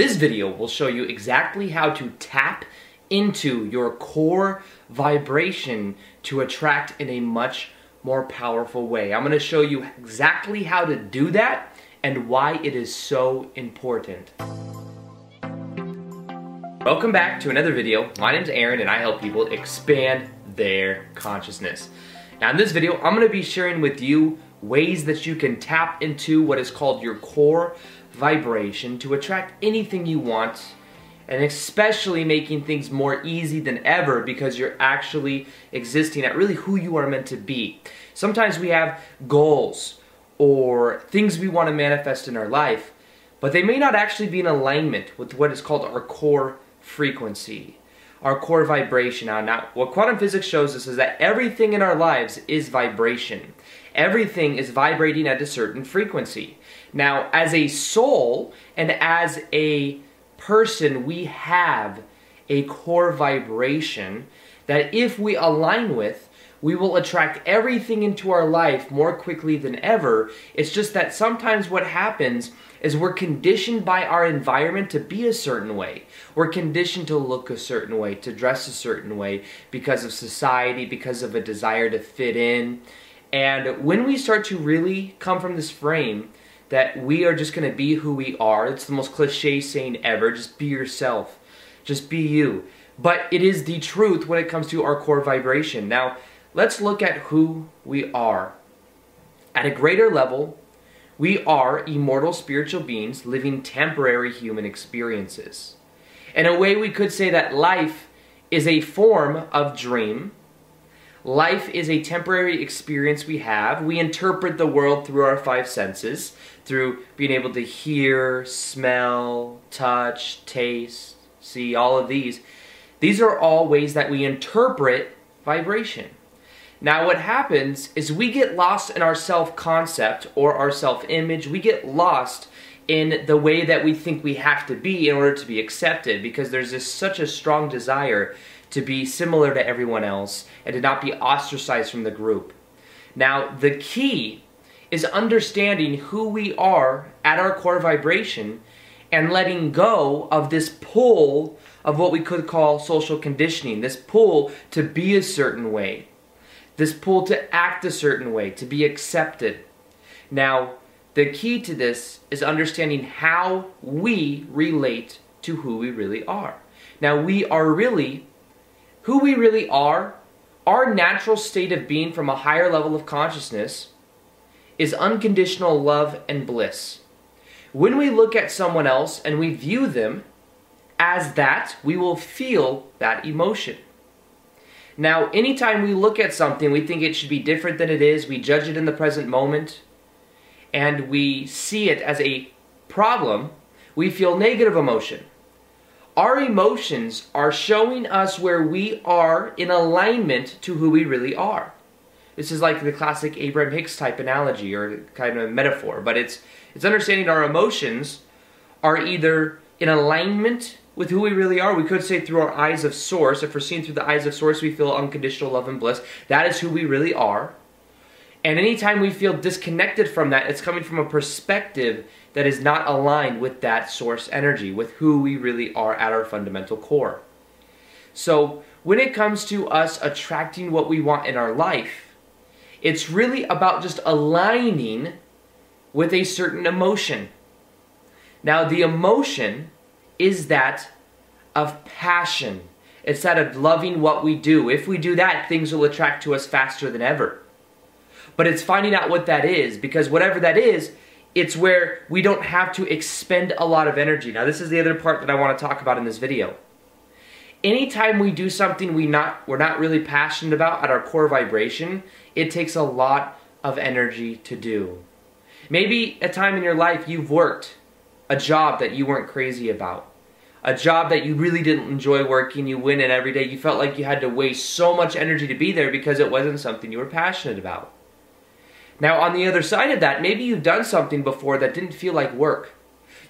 this video will show you exactly how to tap into your core vibration to attract in a much more powerful way. I'm going to show you exactly how to do that and why it is so important. Welcome back to another video. My name is Aaron and I help people expand their consciousness. Now in this video, I'm going to be sharing with you ways that you can tap into what is called your core vibration to attract anything you want and especially making things more easy than ever because you're actually existing at really who you are meant to be. Sometimes we have goals or things we want to manifest in our life, but they may not actually be in alignment with what is called our core frequency, our core vibration. Now, now what quantum physics shows us is that everything in our lives is vibration. Everything is vibrating at a certain frequency. Now, as a soul and as a person, we have a core vibration that if we align with, we will attract everything into our life more quickly than ever. It's just that sometimes what happens is we're conditioned by our environment to be a certain way. We're conditioned to look a certain way, to dress a certain way because of society, because of a desire to fit in. And when we start to really come from this frame that we are just going to be who we are. It's the most cliche saying ever. Just be yourself. Just be you. But it is the truth when it comes to our core vibration. Now, let's look at who we are. At a greater level, we are immortal spiritual beings living temporary human experiences. In a way, we could say that life is a form of dream Life is a temporary experience we have. We interpret the world through our five senses, through being able to hear, smell, touch, taste, see, all of these. These are all ways that we interpret vibration. Now, what happens is we get lost in our self concept or our self image. We get lost in the way that we think we have to be in order to be accepted because there's this such a strong desire to be similar to everyone else and to not be ostracized from the group. Now, the key is understanding who we are at our core vibration and letting go of this pull of what we could call social conditioning, this pull to be a certain way, this pull to act a certain way, to be accepted. Now, the key to this is understanding how we relate to who we really are. Now, we are really who we really are, our natural state of being from a higher level of consciousness, is unconditional love and bliss. When we look at someone else and we view them as that, we will feel that emotion. Now, anytime we look at something, we think it should be different than it is, we judge it in the present moment, and we see it as a problem, we feel negative emotion. Our emotions are showing us where we are in alignment to who we really are. This is like the classic Abraham Hicks type analogy or kind of metaphor, but it's it's understanding our emotions are either in alignment with who we really are. We could say through our eyes of source. If we're seeing through the eyes of source, we feel unconditional love and bliss. That is who we really are. And anytime we feel disconnected from that, it's coming from a perspective that is not aligned with that source energy, with who we really are at our fundamental core. So, when it comes to us attracting what we want in our life, it's really about just aligning with a certain emotion. Now, the emotion is that of passion. It's that of loving what we do. If we do that, things will attract to us faster than ever. But it's finding out what that is because whatever that is, it's where we don't have to expend a lot of energy. Now, this is the other part that I want to talk about in this video. Anytime we do something we not we're not really passionate about at our core vibration, it takes a lot of energy to do. Maybe a time in your life you've worked a job that you weren't crazy about. A job that you really didn't enjoy working, you went in every day, you felt like you had to waste so much energy to be there because it wasn't something you were passionate about. Now, on the other side of that, maybe you've done something before that didn't feel like work.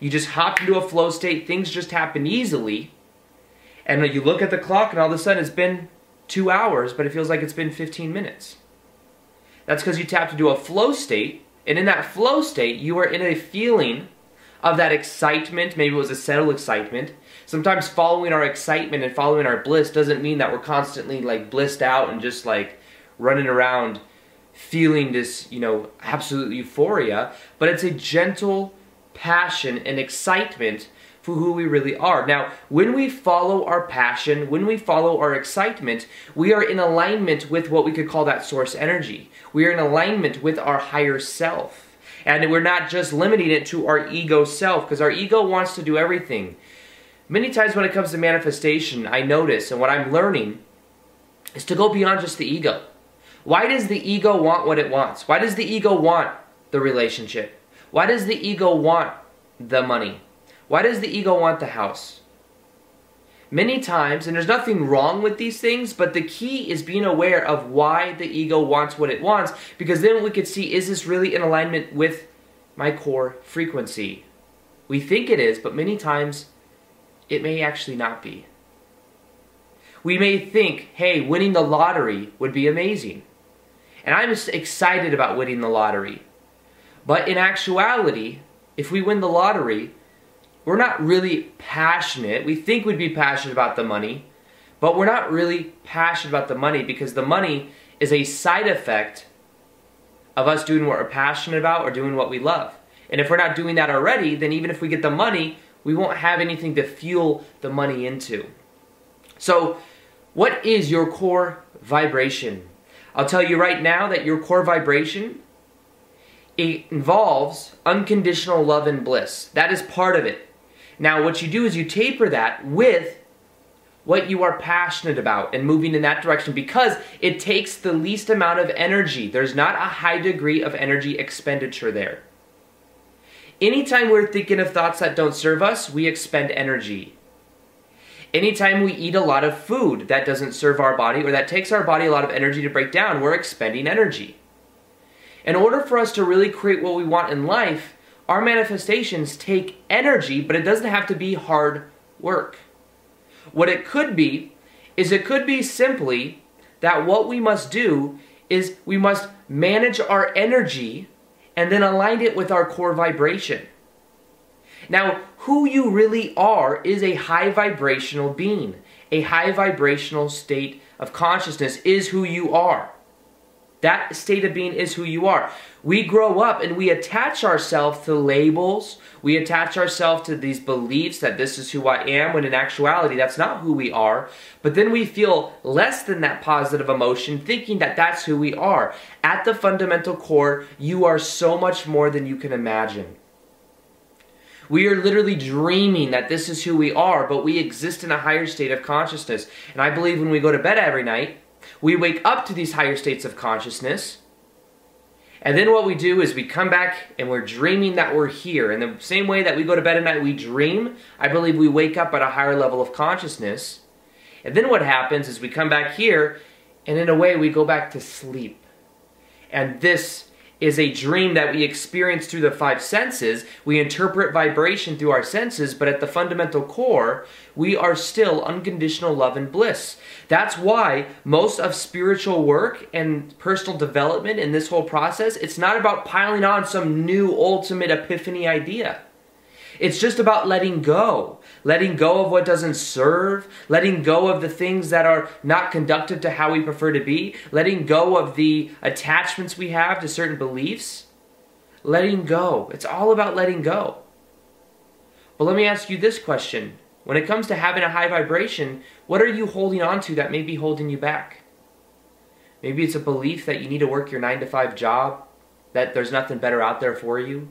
You just hopped into a flow state, things just happen easily, and you look at the clock and all of a sudden it's been two hours, but it feels like it's been 15 minutes. That's because you tapped into a flow state, and in that flow state, you are in a feeling of that excitement. Maybe it was a settled excitement. Sometimes following our excitement and following our bliss doesn't mean that we're constantly like blissed out and just like running around feeling this, you know, absolute euphoria, but it's a gentle passion and excitement for who we really are. Now, when we follow our passion, when we follow our excitement, we are in alignment with what we could call that source energy. We are in alignment with our higher self. And we're not just limiting it to our ego self, because our ego wants to do everything. Many times when it comes to manifestation, I notice, and what I'm learning, is to go beyond just the ego. Why does the ego want what it wants? Why does the ego want the relationship? Why does the ego want the money? Why does the ego want the house? Many times, and there's nothing wrong with these things, but the key is being aware of why the ego wants what it wants, because then we could see is this really in alignment with my core frequency? We think it is, but many times it may actually not be. We may think, hey, winning the lottery would be amazing. And I'm excited about winning the lottery. But in actuality, if we win the lottery, we're not really passionate. We think we'd be passionate about the money, but we're not really passionate about the money because the money is a side effect of us doing what we're passionate about or doing what we love. And if we're not doing that already, then even if we get the money, we won't have anything to fuel the money into. So, what is your core vibration? I'll tell you right now that your core vibration it involves unconditional love and bliss. That is part of it. Now, what you do is you taper that with what you are passionate about and moving in that direction because it takes the least amount of energy. There's not a high degree of energy expenditure there. Anytime we're thinking of thoughts that don't serve us, we expend energy. Anytime we eat a lot of food that doesn't serve our body or that takes our body a lot of energy to break down, we're expending energy. In order for us to really create what we want in life, our manifestations take energy, but it doesn't have to be hard work. What it could be is it could be simply that what we must do is we must manage our energy and then align it with our core vibration. Now, who you really are is a high vibrational being. A high vibrational state of consciousness is who you are. That state of being is who you are. We grow up and we attach ourselves to labels. We attach ourselves to these beliefs that this is who I am, when in actuality, that's not who we are. But then we feel less than that positive emotion, thinking that that's who we are. At the fundamental core, you are so much more than you can imagine. We are literally dreaming that this is who we are, but we exist in a higher state of consciousness. And I believe when we go to bed every night, we wake up to these higher states of consciousness. And then what we do is we come back and we're dreaming that we're here. In the same way that we go to bed at night, we dream. I believe we wake up at a higher level of consciousness. And then what happens is we come back here, and in a way, we go back to sleep. And this is a dream that we experience through the five senses. We interpret vibration through our senses, but at the fundamental core, we are still unconditional love and bliss. That's why most of spiritual work and personal development in this whole process, it's not about piling on some new ultimate epiphany idea. It's just about letting go. Letting go of what doesn't serve, letting go of the things that are not conducted to how we prefer to be, letting go of the attachments we have to certain beliefs. Letting go. It's all about letting go. But let me ask you this question. When it comes to having a high vibration, what are you holding on to that may be holding you back? Maybe it's a belief that you need to work your 9 to 5 job, that there's nothing better out there for you.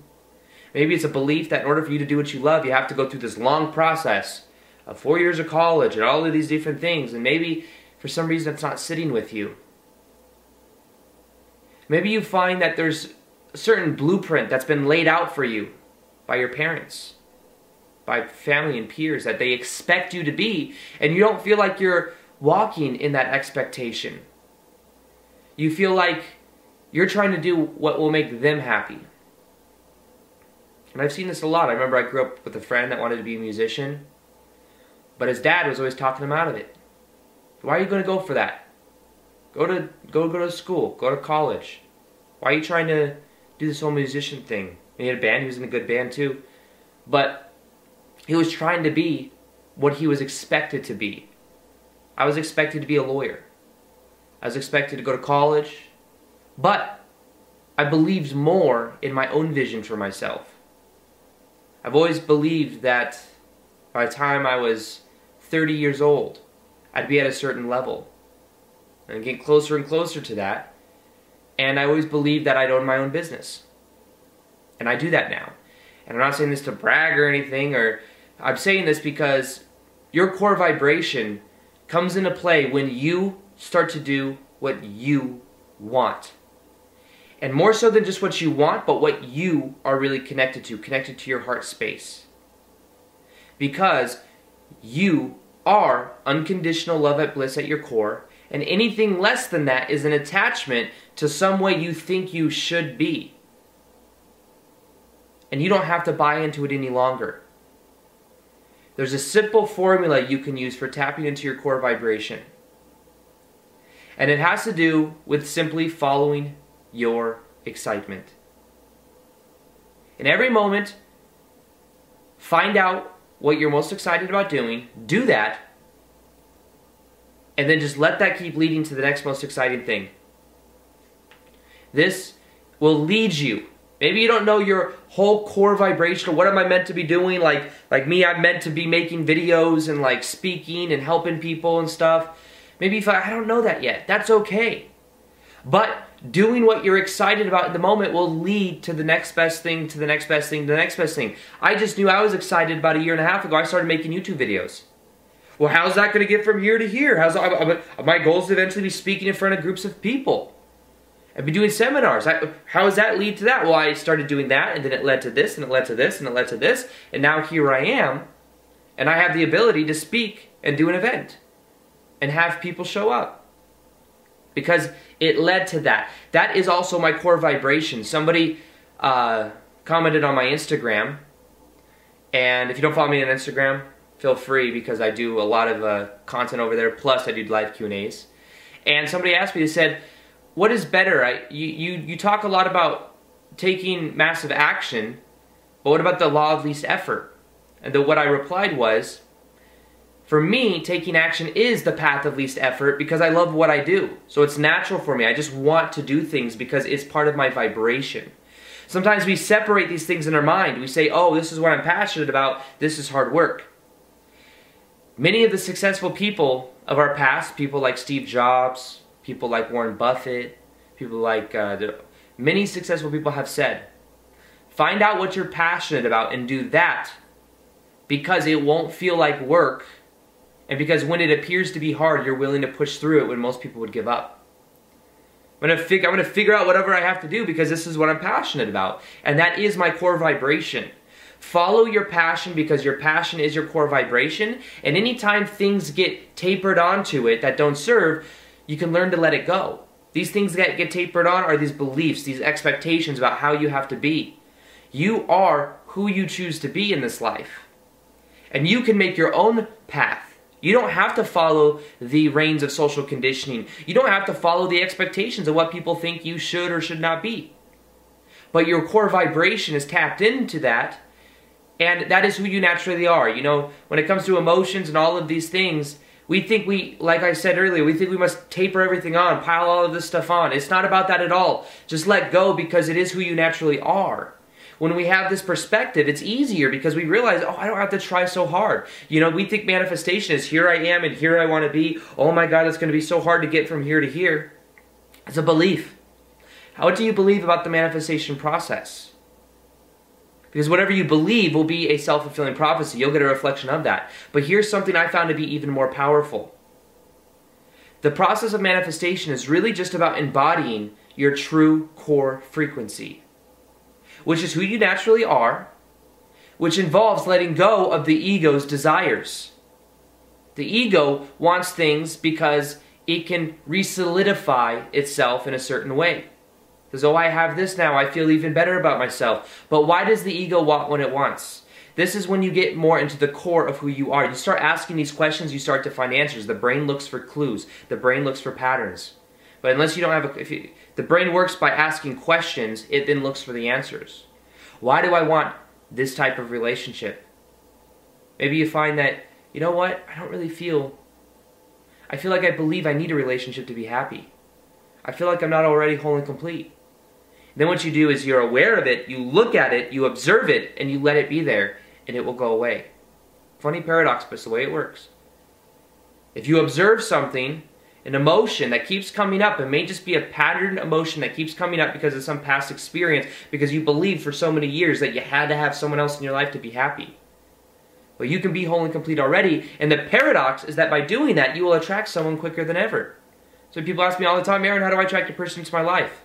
Maybe it's a belief that in order for you to do what you love, you have to go through this long process of four years of college and all of these different things, and maybe for some reason it's not sitting with you. Maybe you find that there's a certain blueprint that's been laid out for you by your parents, by family and peers that they expect you to be, and you don't feel like you're walking in that expectation. You feel like you're trying to do what will make them happy. And I've seen this a lot. I remember I grew up with a friend that wanted to be a musician, but his dad was always talking him out of it. Why are you going to go for that? Go to go go to school, go to college. Why are you trying to do this whole musician thing? He had a band, he was in a good band too. but he was trying to be what he was expected to be. I was expected to be a lawyer. I was expected to go to college, but I believed more in my own vision for myself. I've always believed that by the time I was 30 years old, I'd be at a certain level. And get closer and closer to that. And I always believed that I'd own my own business. And I do that now. And I'm not saying this to brag or anything, or I'm saying this because your core vibration comes into play when you start to do what you want. And more so than just what you want, but what you are really connected to, connected to your heart space. Because you are unconditional love at bliss at your core, and anything less than that is an attachment to some way you think you should be. And you don't have to buy into it any longer. There's a simple formula you can use for tapping into your core vibration. And it has to do with simply following your excitement. In every moment, find out what you're most excited about doing, do that, and then just let that keep leading to the next most exciting thing. This will lead you. Maybe you don't know your whole core vibration what am I meant to be doing? Like like me, I'm meant to be making videos and like speaking and helping people and stuff. Maybe if I, I don't know that yet. That's okay. But doing what you're excited about in the moment will lead to the next best thing, to the next best thing, to the next best thing. I just knew I was excited about a year and a half ago. I started making YouTube videos. Well, how's that going to get from here to here? How's my goal is to eventually be speaking in front of groups of people and be doing seminars. I, how does that lead to that? Well, I started doing that, and then it led to this, and it led to this, and it led to this, and now here I am, and I have the ability to speak and do an event and have people show up because it led to that. That is also my core vibration. Somebody uh, commented on my Instagram, and if you don't follow me on Instagram, feel free because I do a lot of uh, content over there. Plus, I do live Q and A's. And somebody asked me, they said, "What is better? I, you, you you talk a lot about taking massive action, but what about the law of least effort?" And the, what I replied was, for me, taking action is the path of least effort because I love what I do. So it's natural for me. I just want to do things because it's part of my vibration. Sometimes we separate these things in our mind. We say, oh, this is what I'm passionate about, this is hard work. Many of the successful people of our past, people like Steve Jobs, people like Warren Buffett, people like uh, many successful people have said, find out what you're passionate about and do that because it won't feel like work and because when it appears to be hard, you're willing to push through it when most people would give up. I'm gonna, fig- I'm gonna figure out whatever I have to do because this is what I'm passionate about. And that is my core vibration. Follow your passion because your passion is your core vibration. And anytime things get tapered onto it that don't serve, you can learn to let it go. These things that get tapered on are these beliefs, these expectations about how you have to be. You are who you choose to be in this life. And you can make your own path. You don't have to follow the reins of social conditioning. You don't have to follow the expectations of what people think you should or should not be. But your core vibration is tapped into that, and that is who you naturally are. You know, when it comes to emotions and all of these things, we think we, like I said earlier, we think we must taper everything on, pile all of this stuff on. It's not about that at all. Just let go because it is who you naturally are when we have this perspective, it's easier because we realize, oh, I don't have to try so hard. You know, we think manifestation is here I am and here I want to be. Oh my God, it's going to be so hard to get from here to here. It's a belief. What do you believe about the manifestation process? Because whatever you believe will be a self fulfilling prophecy. You'll get a reflection of that. But here's something I found to be even more powerful. The process of manifestation is really just about embodying your true core frequency which is who you naturally are, which involves letting go of the ego's desires. The ego wants things because it can resolidify itself in a certain way. Because, oh, I have this now, I feel even better about myself. But why does the ego want what it wants? This is when you get more into the core of who you are. You start asking these questions, you start to find answers. The brain looks for clues, the brain looks for patterns. But unless you don't have a, if you, the brain works by asking questions, it then looks for the answers. Why do I want this type of relationship. Maybe you find that, you know what, I don't really feel, I feel like I believe I need a relationship to be happy. I feel like I'm not already whole and complete. Then what you do is you're aware of it, you look at it, you observe it, and you let it be there, and it will go away. Funny paradox, but it's the way it works. If you observe something, an emotion that keeps coming up, it may just be a patterned emotion that keeps coming up because of some past experience, because you believed for so many years that you had to have someone else in your life to be happy. Well, you can be whole and complete already, and the paradox is that by doing that, you will attract someone quicker than ever. So people ask me all the time, Aaron, how do I attract a person into my life?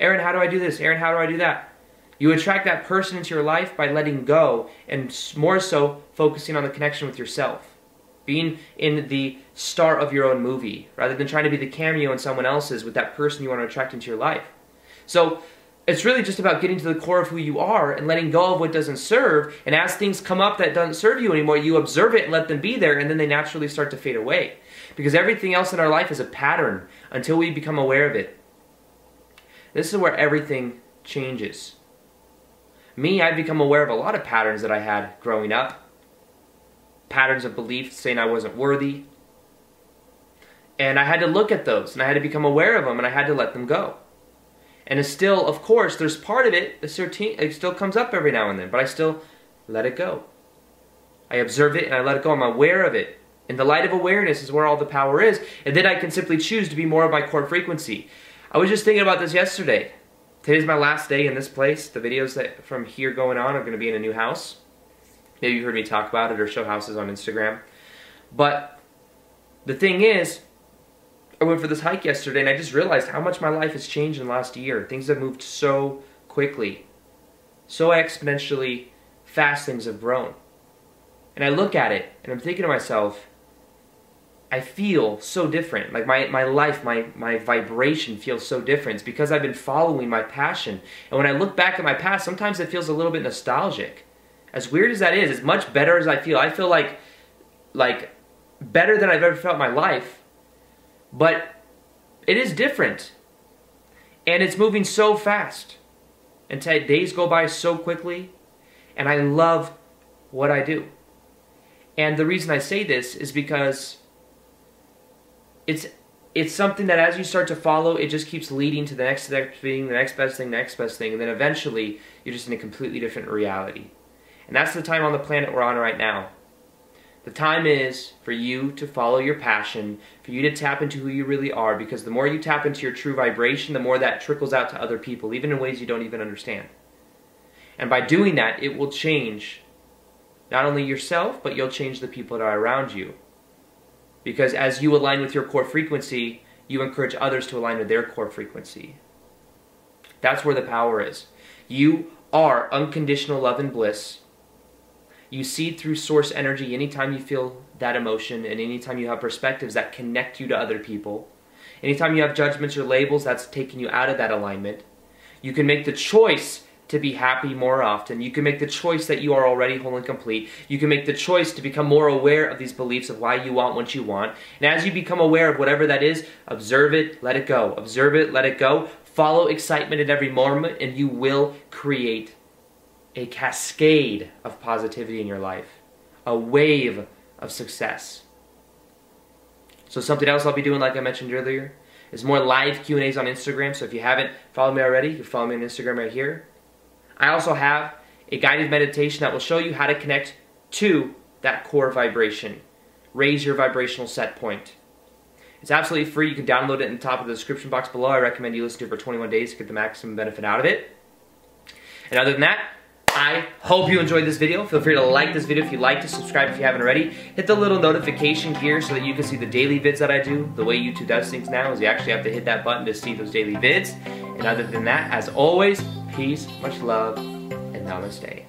Aaron, how do I do this? Aaron, how do I do that? You attract that person into your life by letting go and more so focusing on the connection with yourself. Being in the star of your own movie rather than trying to be the cameo in someone else's with that person you want to attract into your life. So it's really just about getting to the core of who you are and letting go of what doesn't serve. And as things come up that doesn't serve you anymore, you observe it and let them be there, and then they naturally start to fade away. Because everything else in our life is a pattern until we become aware of it. This is where everything changes. Me, I've become aware of a lot of patterns that I had growing up. Patterns of belief saying I wasn't worthy. And I had to look at those and I had to become aware of them and I had to let them go. And it's still, of course, there's part of it, the certain, it still comes up every now and then, but I still let it go. I observe it and I let it go. I'm aware of it. And the light of awareness is where all the power is. And then I can simply choose to be more of my core frequency. I was just thinking about this yesterday. Today's my last day in this place. The videos that from here going on are going to be in a new house. Maybe you've heard me talk about it or show houses on Instagram. But the thing is, I went for this hike yesterday and I just realized how much my life has changed in the last year. Things have moved so quickly. So exponentially fast things have grown. And I look at it and I'm thinking to myself, I feel so different. Like my, my life, my, my vibration feels so different. It's because I've been following my passion. And when I look back at my past, sometimes it feels a little bit nostalgic. As weird as that is, as much better as I feel, I feel like like better than I've ever felt in my life. But it is different. And it's moving so fast. And days go by so quickly. And I love what I do. And the reason I say this is because it's it's something that as you start to follow, it just keeps leading to the next thing, the next best thing, the next best thing, and then eventually you're just in a completely different reality. And that's the time on the planet we're on right now. The time is for you to follow your passion, for you to tap into who you really are, because the more you tap into your true vibration, the more that trickles out to other people, even in ways you don't even understand. And by doing that, it will change not only yourself, but you'll change the people that are around you. Because as you align with your core frequency, you encourage others to align with their core frequency. That's where the power is. You are unconditional love and bliss. You seed through source energy anytime you feel that emotion and anytime you have perspectives that connect you to other people. Anytime you have judgments or labels that's taking you out of that alignment. You can make the choice to be happy more often. You can make the choice that you are already whole and complete. You can make the choice to become more aware of these beliefs of why you want what you want. And as you become aware of whatever that is, observe it, let it go. Observe it, let it go. Follow excitement at every moment, and you will create a cascade of positivity in your life, a wave of success. So something else I'll be doing, like I mentioned earlier, is more live Q&As on Instagram. So if you haven't followed me already, you follow me on Instagram right here. I also have a guided meditation that will show you how to connect to that core vibration. Raise your vibrational set point. It's absolutely free. You can download it in the top of the description box below. I recommend you listen to it for 21 days to get the maximum benefit out of it. And other than that, I hope you enjoyed this video. Feel free to like this video if you liked it, subscribe if you haven't already. Hit the little notification gear so that you can see the daily vids that I do. The way YouTube does things now is you actually have to hit that button to see those daily vids. And other than that, as always, peace, much love, and namaste.